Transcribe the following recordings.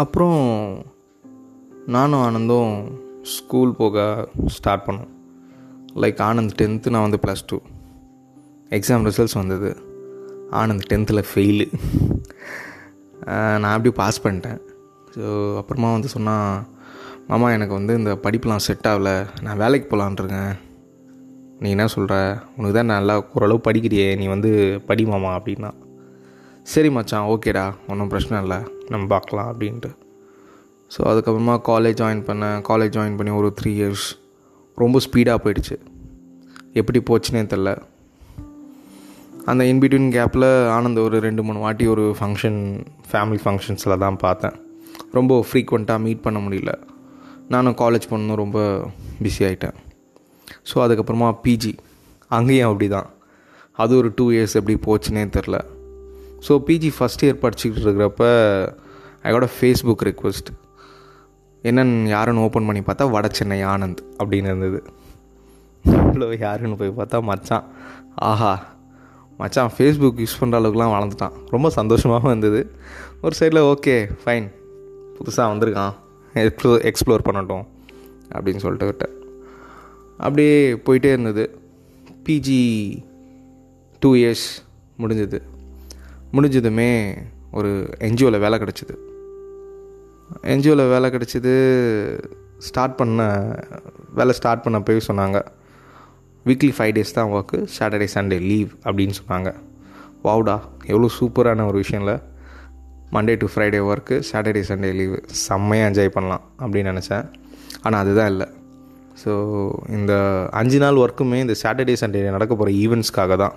அப்புறம் நானும் ஆனந்தும் ஸ்கூல் போக ஸ்டார்ட் பண்ணோம். லைக் ஆனந்த் டென்த்து நான் வந்து ப்ளஸ் டூ எக்ஸாம் ரிசல்ட்ஸ் வந்தது. ஆனந்த் டென்த்தில் ஃபெயிலு நான் அப்படியே பாஸ் பண்ணிட்டேன். ஸோ அப்புறமா வந்து சொன்னால் மாமா எனக்கு வந்து இந்த படிப்புலாம் செட் ஆகலை. நான் வேலைக்கு போகலான்ருக்கேன் நீ என்ன சொல்கிற உனக்கு தான் நல்லா ஓரளவு படிக்கிறியே. நீ வந்து படி மாமா அப்படின்னா. சரி மச்சான் ஓகேடா ஒன்றும் பிரச்சனை இல்லை நம்ம பார்க்கலாம் அப்படின்ட்டு. ஸோ அதுக்கப்புறமா காலேஜ் ஜாயின் பண்ணேன். காலேஜ் ஜாயின் பண்ணி ஒரு த்ரீ இயர்ஸ் ரொம்ப ஸ்பீடாக போயிடுச்சு. எப்படி போச்சுனே தெரில. அந்த இன்பிட்வீன் கேப்பில் ஆனந்த் ஒரு ரெண்டு மூணு வாட்டி ஒரு ஃபங்க்ஷன் ஃபேமிலி ஃபங்க்ஷன்ஸில் தான் பார்த்தேன். ரொம்ப ஃப்ரீக்வெண்ட்டாக மீட் பண்ண முடியல. நானும் காலேஜ் போகணும் ரொம்ப பிஸி ஆகிட்டேன் ஸோ அதுக்கப்புறமா பிஜி அங்கேயும் அப்படி தான் அது ஒரு டூ இயர்ஸ் எப்படி போச்சுனே தெரில. ஸோ பிஜி ஃபஸ்ட் இயர் படிச்சுக்கிட்டு இருக்கிறப்ப ஐ காட் ஃபேஸ்புக் ரெக்வஸ்ட் என்னன்னு யாருன்னு ஓப்பன் பண்ணி பார்த்தா வட சென்னை ஆனந்த் அப்படின்னு இருந்தது. இவ்வளோ யாருன்னு போய் பார்த்தா மச்சான். ஆஹா. மச்சான் ஃபேஸ்புக் யூஸ் பண்ணுற அளவுக்குலாம் வளர்ந்துட்டான். ரொம்ப சந்தோஷமாகவும் இருந்தது. ஒரு சைடில் ஓகே ஃபைன் புதுசாக வந்திருக்கான். எக்ஸ்ப்ளோ எக்ஸ்ப்ளோர் பண்ணட்டும் அப்படின்னு சொல்லிட்டு விட்டேன். அப்படியே போயிட்டே இருந்தது. பிஜி டூ இயர்ஸ் முடிஞ்சது. முடிஞ்சதுமே ஒரு என்ஜிஓவில் வேலை கிடச்சிது. என்ஜிஓவில் வேலை கிடச்சிது ஸ்டார்ட் பண்ண வேலை ஸ்டார்ட் பண்ண போய் சொன்னாங்க. வீக்லி ஃபைவ் டேஸ் தான் ஒர்க்கு சாட்டர்டே சண்டே லீவ் அப்படின்னு சொன்னாங்க. வாவ்டா எவ்வளோ சூப்பரான ஒரு விஷயம்ல. Monday to Friday work Saturday Sunday leave செம்மையாக என்ஜாய் பண்ணலாம் அப்படின்னு நினச்சேன். ஆனால் அதுதான் இல்லை. ஸோ இந்த அஞ்சு நாள் ஒர்க்குமே இந்த சாட்டர்டே சண்டே நடக்க போகிற ஈவெண்ட்ஸ்க்காக தான்.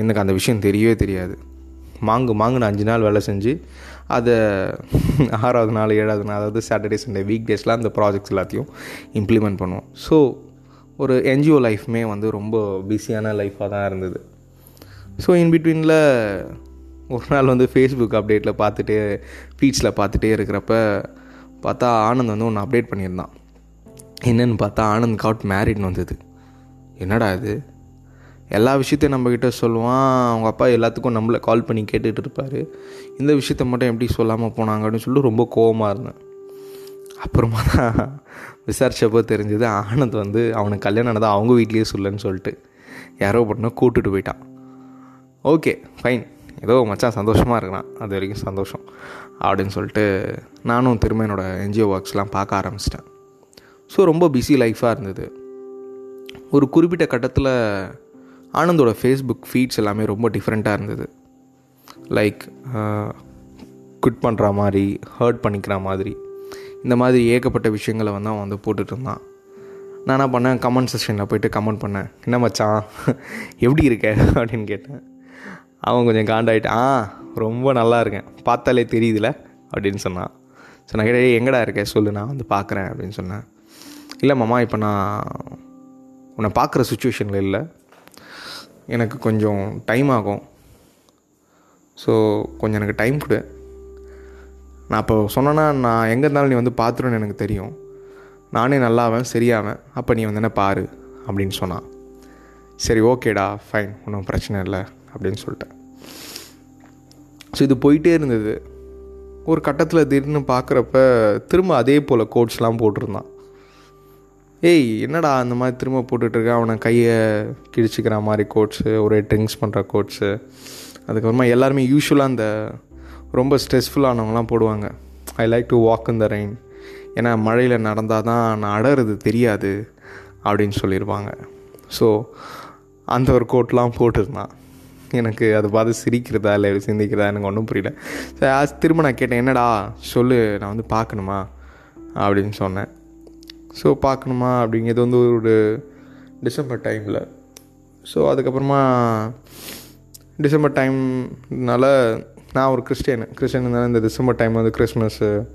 எனக்கு அந்த விஷயம் தெரியவே தெரியாது. மாங்கு மாங்குன்னு அஞ்சு நாள் வேலை செஞ்சு அதை ஆறாவது நாள் ஏழாவது நாள் அதாவது சாட்டர்டே சண்டே வீக் டேஸ்லாம் அந்த ப்ராஜெக்ட்ஸ் எல்லாத்தையும் இம்ப்ளிமெண்ட் பண்ணுவோம். ஸோ ஒரு என்ஜிஓ லைஃப்மே வந்து ரொம்ப பிஸியான லைஃப்பாக தான் இருந்தது. ஸோ இன் பிட்வீனில் ஒரு நாள் வந்து ஃபேஸ்புக் அப்டேட்டில் பார்த்துட்டே ஃபீட்ஸில் பார்த்துட்டே இருக்கிறப்ப பார்த்தா ஆனந்த் வந்து ஒன்று அப்டேட் பண்ணியிருந்தான். என்னென்னு பார்த்தா ஆனந்த் காட் மேரிட்னு வந்தது. என்னடா இது? எல்லா விஷயத்தையும் நம்மக்கிட்ட சொல்லுவான். அவங்க அப்பா எல்லாத்துக்கும் நம்மளை கால் பண்ணி கேட்டுகிட்டு இருப்பார். இந்த விஷயத்த மட்டும் எப்படி சொல்லாமல் போனாங்க அப்படின்னு சொல்லிட்டு ரொம்ப கோவமாக இருந்தேன். அப்புறமா தான் விசாரித்தப்போ தெரிஞ்சது ஆனந்த் வந்து அவனுக்கு கல்யாணம் ஆனதை அவங்க வீட்லேயே சொல்லுன்னு சொல்லிட்டு யாரோ பண்ண கூட்டுட்டு போயிட்டான். ஓகே ஃபைன் ஏதோ மச்சான் சந்தோஷமாக இருக்கிறான் அது வரைக்கும் சந்தோஷம் அப்படின்னு சொல்லிட்டு நானும் திரும்ப என்னோடய என்ஜிஓ ஒர்க்ஸ்லாம் பார்க்க ஆரம்பிச்சிட்டேன். ஸோ ரொம்ப பிஸி லைஃப்பாக இருந்தது. ஒரு குறிப்பிட்ட கட்டத்தில் ஆனந்தோட ஃபேஸ்புக் ஃபீட்ஸ் எல்லாமே ரொம்ப டிஃப்ரெண்ட்டாக இருந்தது. லைக் குட் பண்ணுற மாதிரி ஹர்ட் பண்ணிக்கிற மாதிரி இந்த மாதிரி ஏகப்பட்ட விஷயங்களை வந்து அவன் வந்து போட்டுட்டு இருந்தான். நான் என்ன பண்ணேன்? கமெண்ட் செக்ஷனில் போயிட்டு கமெண்ட் பண்ணேன். என்ன மச்சான்? எப்படி இருக்க? அப்படின்னு கேட்டேன். அவன் கொஞ்சம் காண்டாயிட்டு ஆ ரொம்ப நல்லா இருக்கேன். பார்த்தாலே தெரியுதுல? அப்படின்னு சொன்னான். ஸோ நான் கேட்டே எங்கடா இருக்க? சொல்லு நான் வந்து பார்க்குறேன். அப்படின்னு சொன்னேன். இல்லை மாமா இப்போ நான் உன்னை பார்க்குற சுச்சுவேஷனில் இல்லை. எனக்கு கொஞ்சம் டைம் ஆகும். ஸோ கொஞ்சம் எனக்கு டைம் கொடு. நான் இப்போ சொன்னேன்னா நான் எங்கே இருந்தாலும் நீ வந்து பார்த்துருன்னு எனக்கு தெரியும். நானே நல்லாவேன் சரியாவேன். அப்போ நீ வந்து என்ன பாரு அப்படின்னு சொன்னான் சரி ஓகேடா ஃபைன் ஒன்றும் பிரச்சனை இல்லை அப்படின்னு சொல்லிட்டேன். ஸோ இது போயிட்டே இருந்தது. ஒரு கட்டத்தில் திடீர்னு பார்க்குறப்ப திரும்ப அதே போல் கோட்ஸ்லாம் போட்டிருந்தான். ஏய் என்னடா அந்த மாதிரி திரும்ப போட்டுட்ருக்க? அவனை கையை கிழிச்சிக்கிற மாதிரி கோட்ஸு ஒரே ட்ரிங்க்ஸ் பண்ணுற கோட்ஸு அதுக்கப்புறமா எல்லாருமே யூஸ்வலாக அந்த ரொம்ப ஸ்ட்ரெஸ்ஃபுல்லானவங்களாம் போடுவாங்க. I like to walk in the rain ஏன்னா மழையில் நடந்தால் தான் நான் அடறது தெரியாது அப்படின்னு சொல்லியிருப்பாங்க ஸோ அந்த ஒரு கோட்லாம் போட்டிருந்தான் எனக்கு அதை பார்த்து சிரிக்கிறதா இல்லை சிந்திக்கிறதா எனக்கு ஒன்றும் புரியல. சரி திரும்ப நான் கேட்டேன் என்னடா? சொல்லு நான் வந்து பார்க்கணுமா? அப்படின்னு சொன்னேன். ஸோ பார்க்கணுமா அப்படிங்கிறது வந்து ஒரு டிசம்பர் டைமில் ஸோ அதுக்கப்புறமா டிசம்பர் டைம்னால நான் ஒரு கிறிஸ்டியன் கிறிஸ்டியன் இந்த டிசம்பர் டைம் வந்து கிறிஸ்மஸ்ஸு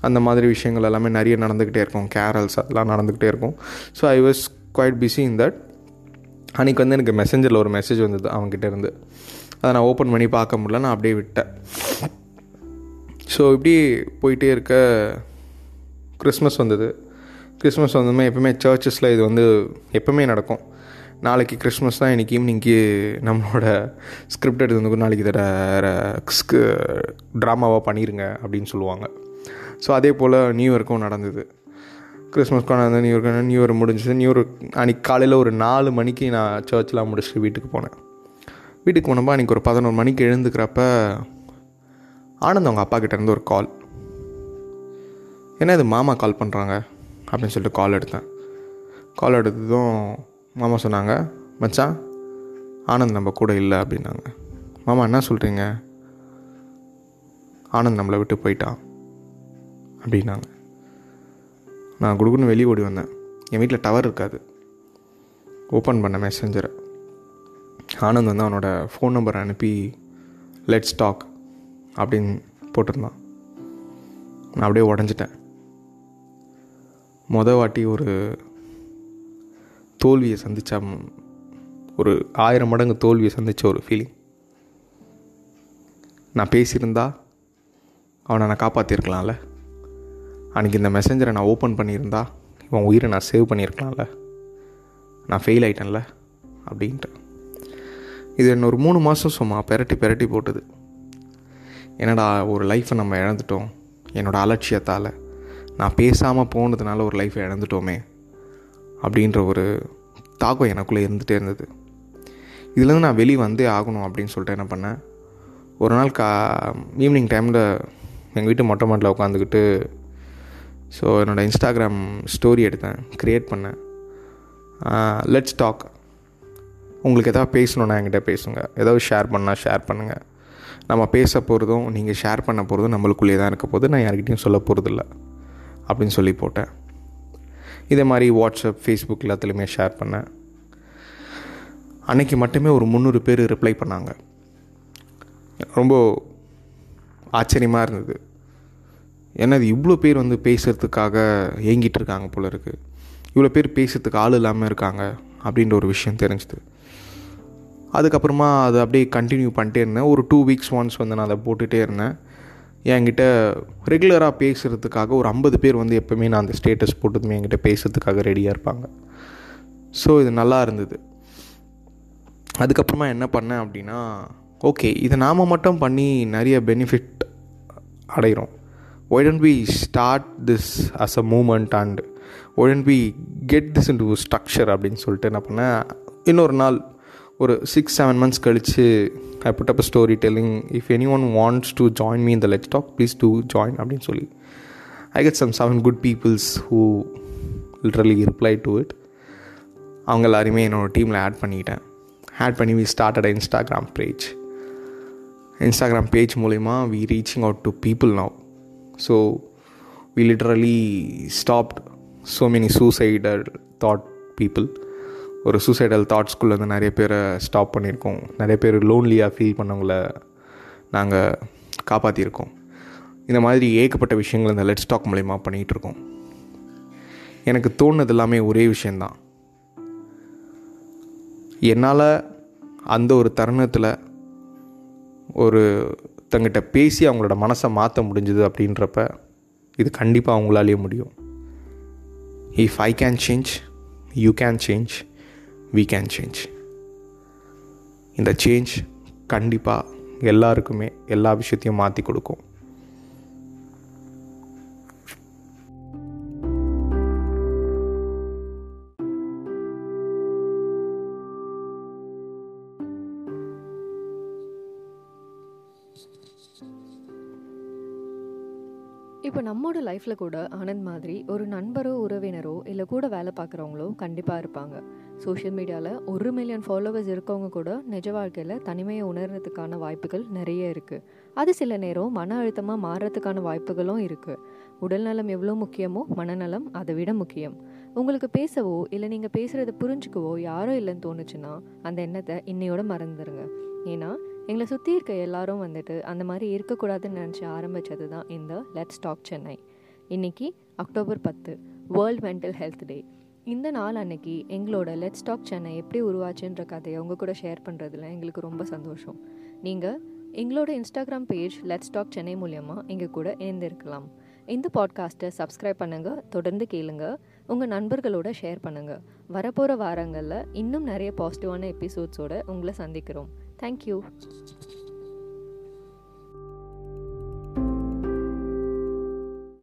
அந்த மாதிரி விஷயங்கள் எல்லாமே நிறைய நடந்துக்கிட்டே இருக்கும். கேரல்ஸ் அதெல்லாம் நடந்துக்கிட்டே இருக்கும். So I was quite busy in that அன்றைக்கி வந்து எனக்கு மெசேஞ்சரில் ஒரு மெசேஜ் வந்தது அவங்ககிட்ட இருந்து. அதை நான் ஓப்பன் பண்ணி பார்க்க முடியல. நான் அப்படியே விட்டேன். ஸோ இப்படி போயிட்டே இருக்க கிறிஸ்மஸ் வந்தது. கிறிஸ்மஸ் வந்ததுமே எப்பவுமே சர்ச்சஸில் இது வந்து எப்பவுமே நடக்கும். நாளைக்கு கிறிஸ்மஸ் தான் இன்றைக்கி ஈவினிங்க்கு நம்மளோட ஸ்கிரிப்ட் எடுத்து வந்து நாளைக்கு தர ட்ராமாவாக பண்ணிடுங்க அப்படின்னு சொல்லுவாங்க. ஸோ அதே போல் நியூ இயர்க்கும் நடந்தது. கிறிஸ்மஸ்க்கும் கொண்டாந்து நியூ இயர் நியூ இயர் முடிஞ்சது. நியூ இயர் அன்றைக்கி காலையில் ஒரு நாலு மணிக்கு நான் சர்ச்செலாம் முடிச்சுட்டு வீட்டுக்கு போனேன். வீட்டுக்கு போனப்போ அன்றைக்கி ஒரு பதினோரு மணிக்கு எழுந்துக்கிறப்ப ஆனந்த் அவங்க அப்பா கிட்டேருந்து ஒரு கால் என்ன இது மாமா கால் பண்ணுறாங்க அப்படின்னு சொல்லிட்டு கால் எடுத்தேன். கால் எடுத்ததும் மாமா சொன்னாங்க மச்சான் ஆனந்த் நம்ம கூட இல்லை அப்படின்னாங்க. மாமா என்ன சொல்கிறீங்க ஆனந்த் நம்மளை விட்டு போயிட்டான் அப்படின்னாங்க. நான் குடுக்குன்னு வெளியே ஓடி வந்தேன். என் வீட்டில் டவர் இருக்காது. ஓப்பன் பண்ண மெசஞ்சரை ஆனந்த் வந்து அவனோட ஃபோன் நம்பர் அனுப்பி லெட்ஸ் டாக் அப்படின்னு போட்டிருந்தான். நான் அப்படியே உடஞ்சிட்டேன். மொதல் வாட்டி ஒரு தோல்வியை சந்தித்த ஒரு ஆயிரம் மடங்கு தோல்வியை சந்தித்த ஒரு ஃபீலிங் நான் பேசியிருந்தா அவனை நான் காப்பாற்றிருக்கலாம்ல அன்றைக்கி இந்த மெசஞ்சரை நான் ஓப்பன் பண்ணியிருந்தா இவன் உயிரை நான் சேவ் பண்ணியிருக்கலாம்ல. நான் ஃபெயில் ஆகிட்டேன்ல அப்படின்ட்டு இது என்ன ஒரு மூணு மாதம் சும்மா பெரட்டி பெரட்டி போட்டுது. என்னடா ஒரு லைஃப்பை நம்ம இழந்துட்டோம். என்னோடய அலட்சியத்தால் நான் பேசாமல் போனதுனால ஒரு லைஃப்பை இழந்துட்டோமே அப்படின்ற ஒரு தாக்கம் எனக்குள்ளே இருந்துகிட்டே இருந்தது. இதுலேருந்து நான் வெளியே வந்தே ஆகணும் அப்படின்னு சொல்லிட்டு என்ன பண்ணேன்? ஒரு நாள் கா ஈவினிங் டைமில் எங்கள் வீட்டு மொட்டை மாட்டில் உட்காந்துக்கிட்டு ஸோ என்னோடய இன்ஸ்டாகிராம் ஸ்டோரி எடுத்தேன் க்ரியேட் பண்ணேன். லெட்ஸ் டாக் உங்களுக்கு எதாவது பேசணுன்னா என்கிட்ட பேசுங்க. ஏதாவது ஷேர் பண்ணால் ஷேர் பண்ணுங்கள் நம்ம பேச போகிறதும் நீங்கள் ஷேர் பண்ண போகிறதும் நம்மளுக்குள்ளே தான் இருக்க போது நான் யார்கிட்டையும் சொல்ல போகிறதில்ல அப்படின்னு சொல்லி போட்டேன். இதே மாதிரி வாட்ஸ்அப் ஃபேஸ்புக் எல்லாத்துலேயுமே ஷேர் பண்ணேன். அன்னைக்கு மட்டுமே ஒரு முந்நூறு பேர் ரிப்ளை பண்ணாங்க. ரொம்ப ஆச்சரியமாக இருந்தது. என்னது இவ்வளோ பேர் வந்து பேசுகிறதுக்காக ஏங்கிட்டு இருக்காங்க போல இருக்குது இவ்வளோ பேர் பேசுகிறதுக்கு ஆள் இல்லாமல் இருக்காங்க அப்படின்ற ஒரு விஷயம் தெரிஞ்சுது. அதுக்கப்புறமா அதை அப்படியே கண்டினியூ பண்ணிட்டே இருந்தேன். ஒரு டூ வீக்ஸ் ஒன்ஸ் வந்து நான் அதை போட்டுகிட்டே இருந்தேன். என்கிட்ட ரெகுலராக பேசுகிறதுக்காக ஒரு ஐம்பது பேர் வந்து எப்போவுமே நான் அந்த ஸ்டேட்டஸ் போட்டதுமே என்கிட்ட பேசுகிறதுக்காக ரெடியாக இருப்பாங்க. ஸோ இது நல்லா இருந்தது. அதுக்கப்புறமா என்ன பண்ணேன் அப்படின்னா ஓகே இதை நாம் மட்டும் பண்ணி நிறைய பெனிஃபிட் அடைகிறோம். Why don't we start this as a moment and why don't we get this into structure அப்படின்னு சொல்லிட்டு என்ன பண்ணேன் இன்னொரு நாள் ஒரு சிக்ஸ் செவன் மந்த்ஸ் கழித்து I put up story telling if any one wants to join me இந்த let talk please do join அப்படின்னு சொல்லி. I get some seven good peoples who literally reply to it அவங்க எல்லாருமே என்னோடய டீமில் add பண்ணிக்கிட்டேன் add பண்ணி we started Instagram page Instagram page மூலிமா we reaching out to people now so we literally stopped so many suicidal thought people ஒரு suicidal தாட்ஸ்குள்ளே வந்து நிறைய பேரை ஸ்டாப் பண்ணியிருக்கோம். நிறைய பேர் லோன்லியாக ஃபீல் பண்ணவங்கள நாங்கள் காப்பாற்றியிருக்கோம் இந்த மாதிரி ஏகப்பட்ட விஷயங்கள் இந்த லெட் ஸ்டாக் மூலயமா பண்ணிகிட்ருக்கோம் எனக்கு தோணுது எல்லாமே ஒரே விஷயந்தான் என்னால் அந்த ஒரு தருணத்தில் ஒரு தங்கிட்ட பேசி அவங்களோட மனசை மாற்ற முடிஞ்சுது அப்படின்றப்ப இது கண்டிப்பாக அவங்களாலேயே முடியும். If I can change you can change we can change இந்த சேஞ்ச் கண்டிப்பாக எல்லாருக்குமே எல்லா விஷயத்தையும் மாற்றி கொடுக்கும். இப்போ நம்மோட லைஃப்பில் கூட ஆனந்த் மாதிரி ஒரு நண்பரோ உறவினரோ இல்லை கூட வேலை பார்க்குறவங்களோ கண்டிப்பாக இருப்பாங்க. சோஷியல் மீடியாவில் ஒரு மில்லியன் ஃபாலோவர்ஸ் இருக்கவங்க கூட நிஜ வாழ்க்கையில் தனிமையை உணர்றதுக்கான வாய்ப்புகள் நிறைய இருக்குது அது சில நேரம் மன அழுத்தமாக மாறுறதுக்கான வாய்ப்புகளும் இருக்குது உடல்நலம் எவ்வளோ முக்கியமோ மனநலம் அதை விட முக்கியம். உங்களுக்கு பேசவோ இல்லை நீங்கள் பேசுகிறத புரிஞ்சுக்கவோ யாரோ இல்லைன்னு தோணுச்சுன்னா அந்த எண்ணத்தை இன்னையோட மறந்துடுங்க ஏன்னா எங்களை சுற்றி இருக்க எல்லாரும் வந்துட்டு அந்த மாதிரி இருக்கக்கூடாதுன்னு நினச்சி ஆரம்பித்தது தான் இந்த லெட்ஸ் டாக் சென்னை இன்றைக்கி அக்டோபர் பத்து வேர்ல்ட் மென்டல் ஹெல்த் டே இந்த நாள் அன்னைக்கு எங்களோட லெட்ஸ் டாக் சென்னை எப்படி உருவாச்சுன்ற கதையை உங்கள் கூட ஷேர் பண்ணுறதுல எங்களுக்கு ரொம்ப சந்தோஷம். நீங்கள் எங்களோட Instagram page let's talk Chennai மூலியமாக எங்கள் கூட இணைந்திருக்கலாம். இந்த பாட்காஸ்ட்டை சப்ஸ்கிரைப் பண்ணுங்கள் தொடர்ந்து கேளுங்க உங்கள் நண்பர்களோட ஷேர் பண்ணுங்கள் வரப்போகிற வாரங்களில் இன்னும் நிறைய பாசிட்டிவான எபிசோட்ஸோடு உங்களை சந்திக்கிறோம். Thank you.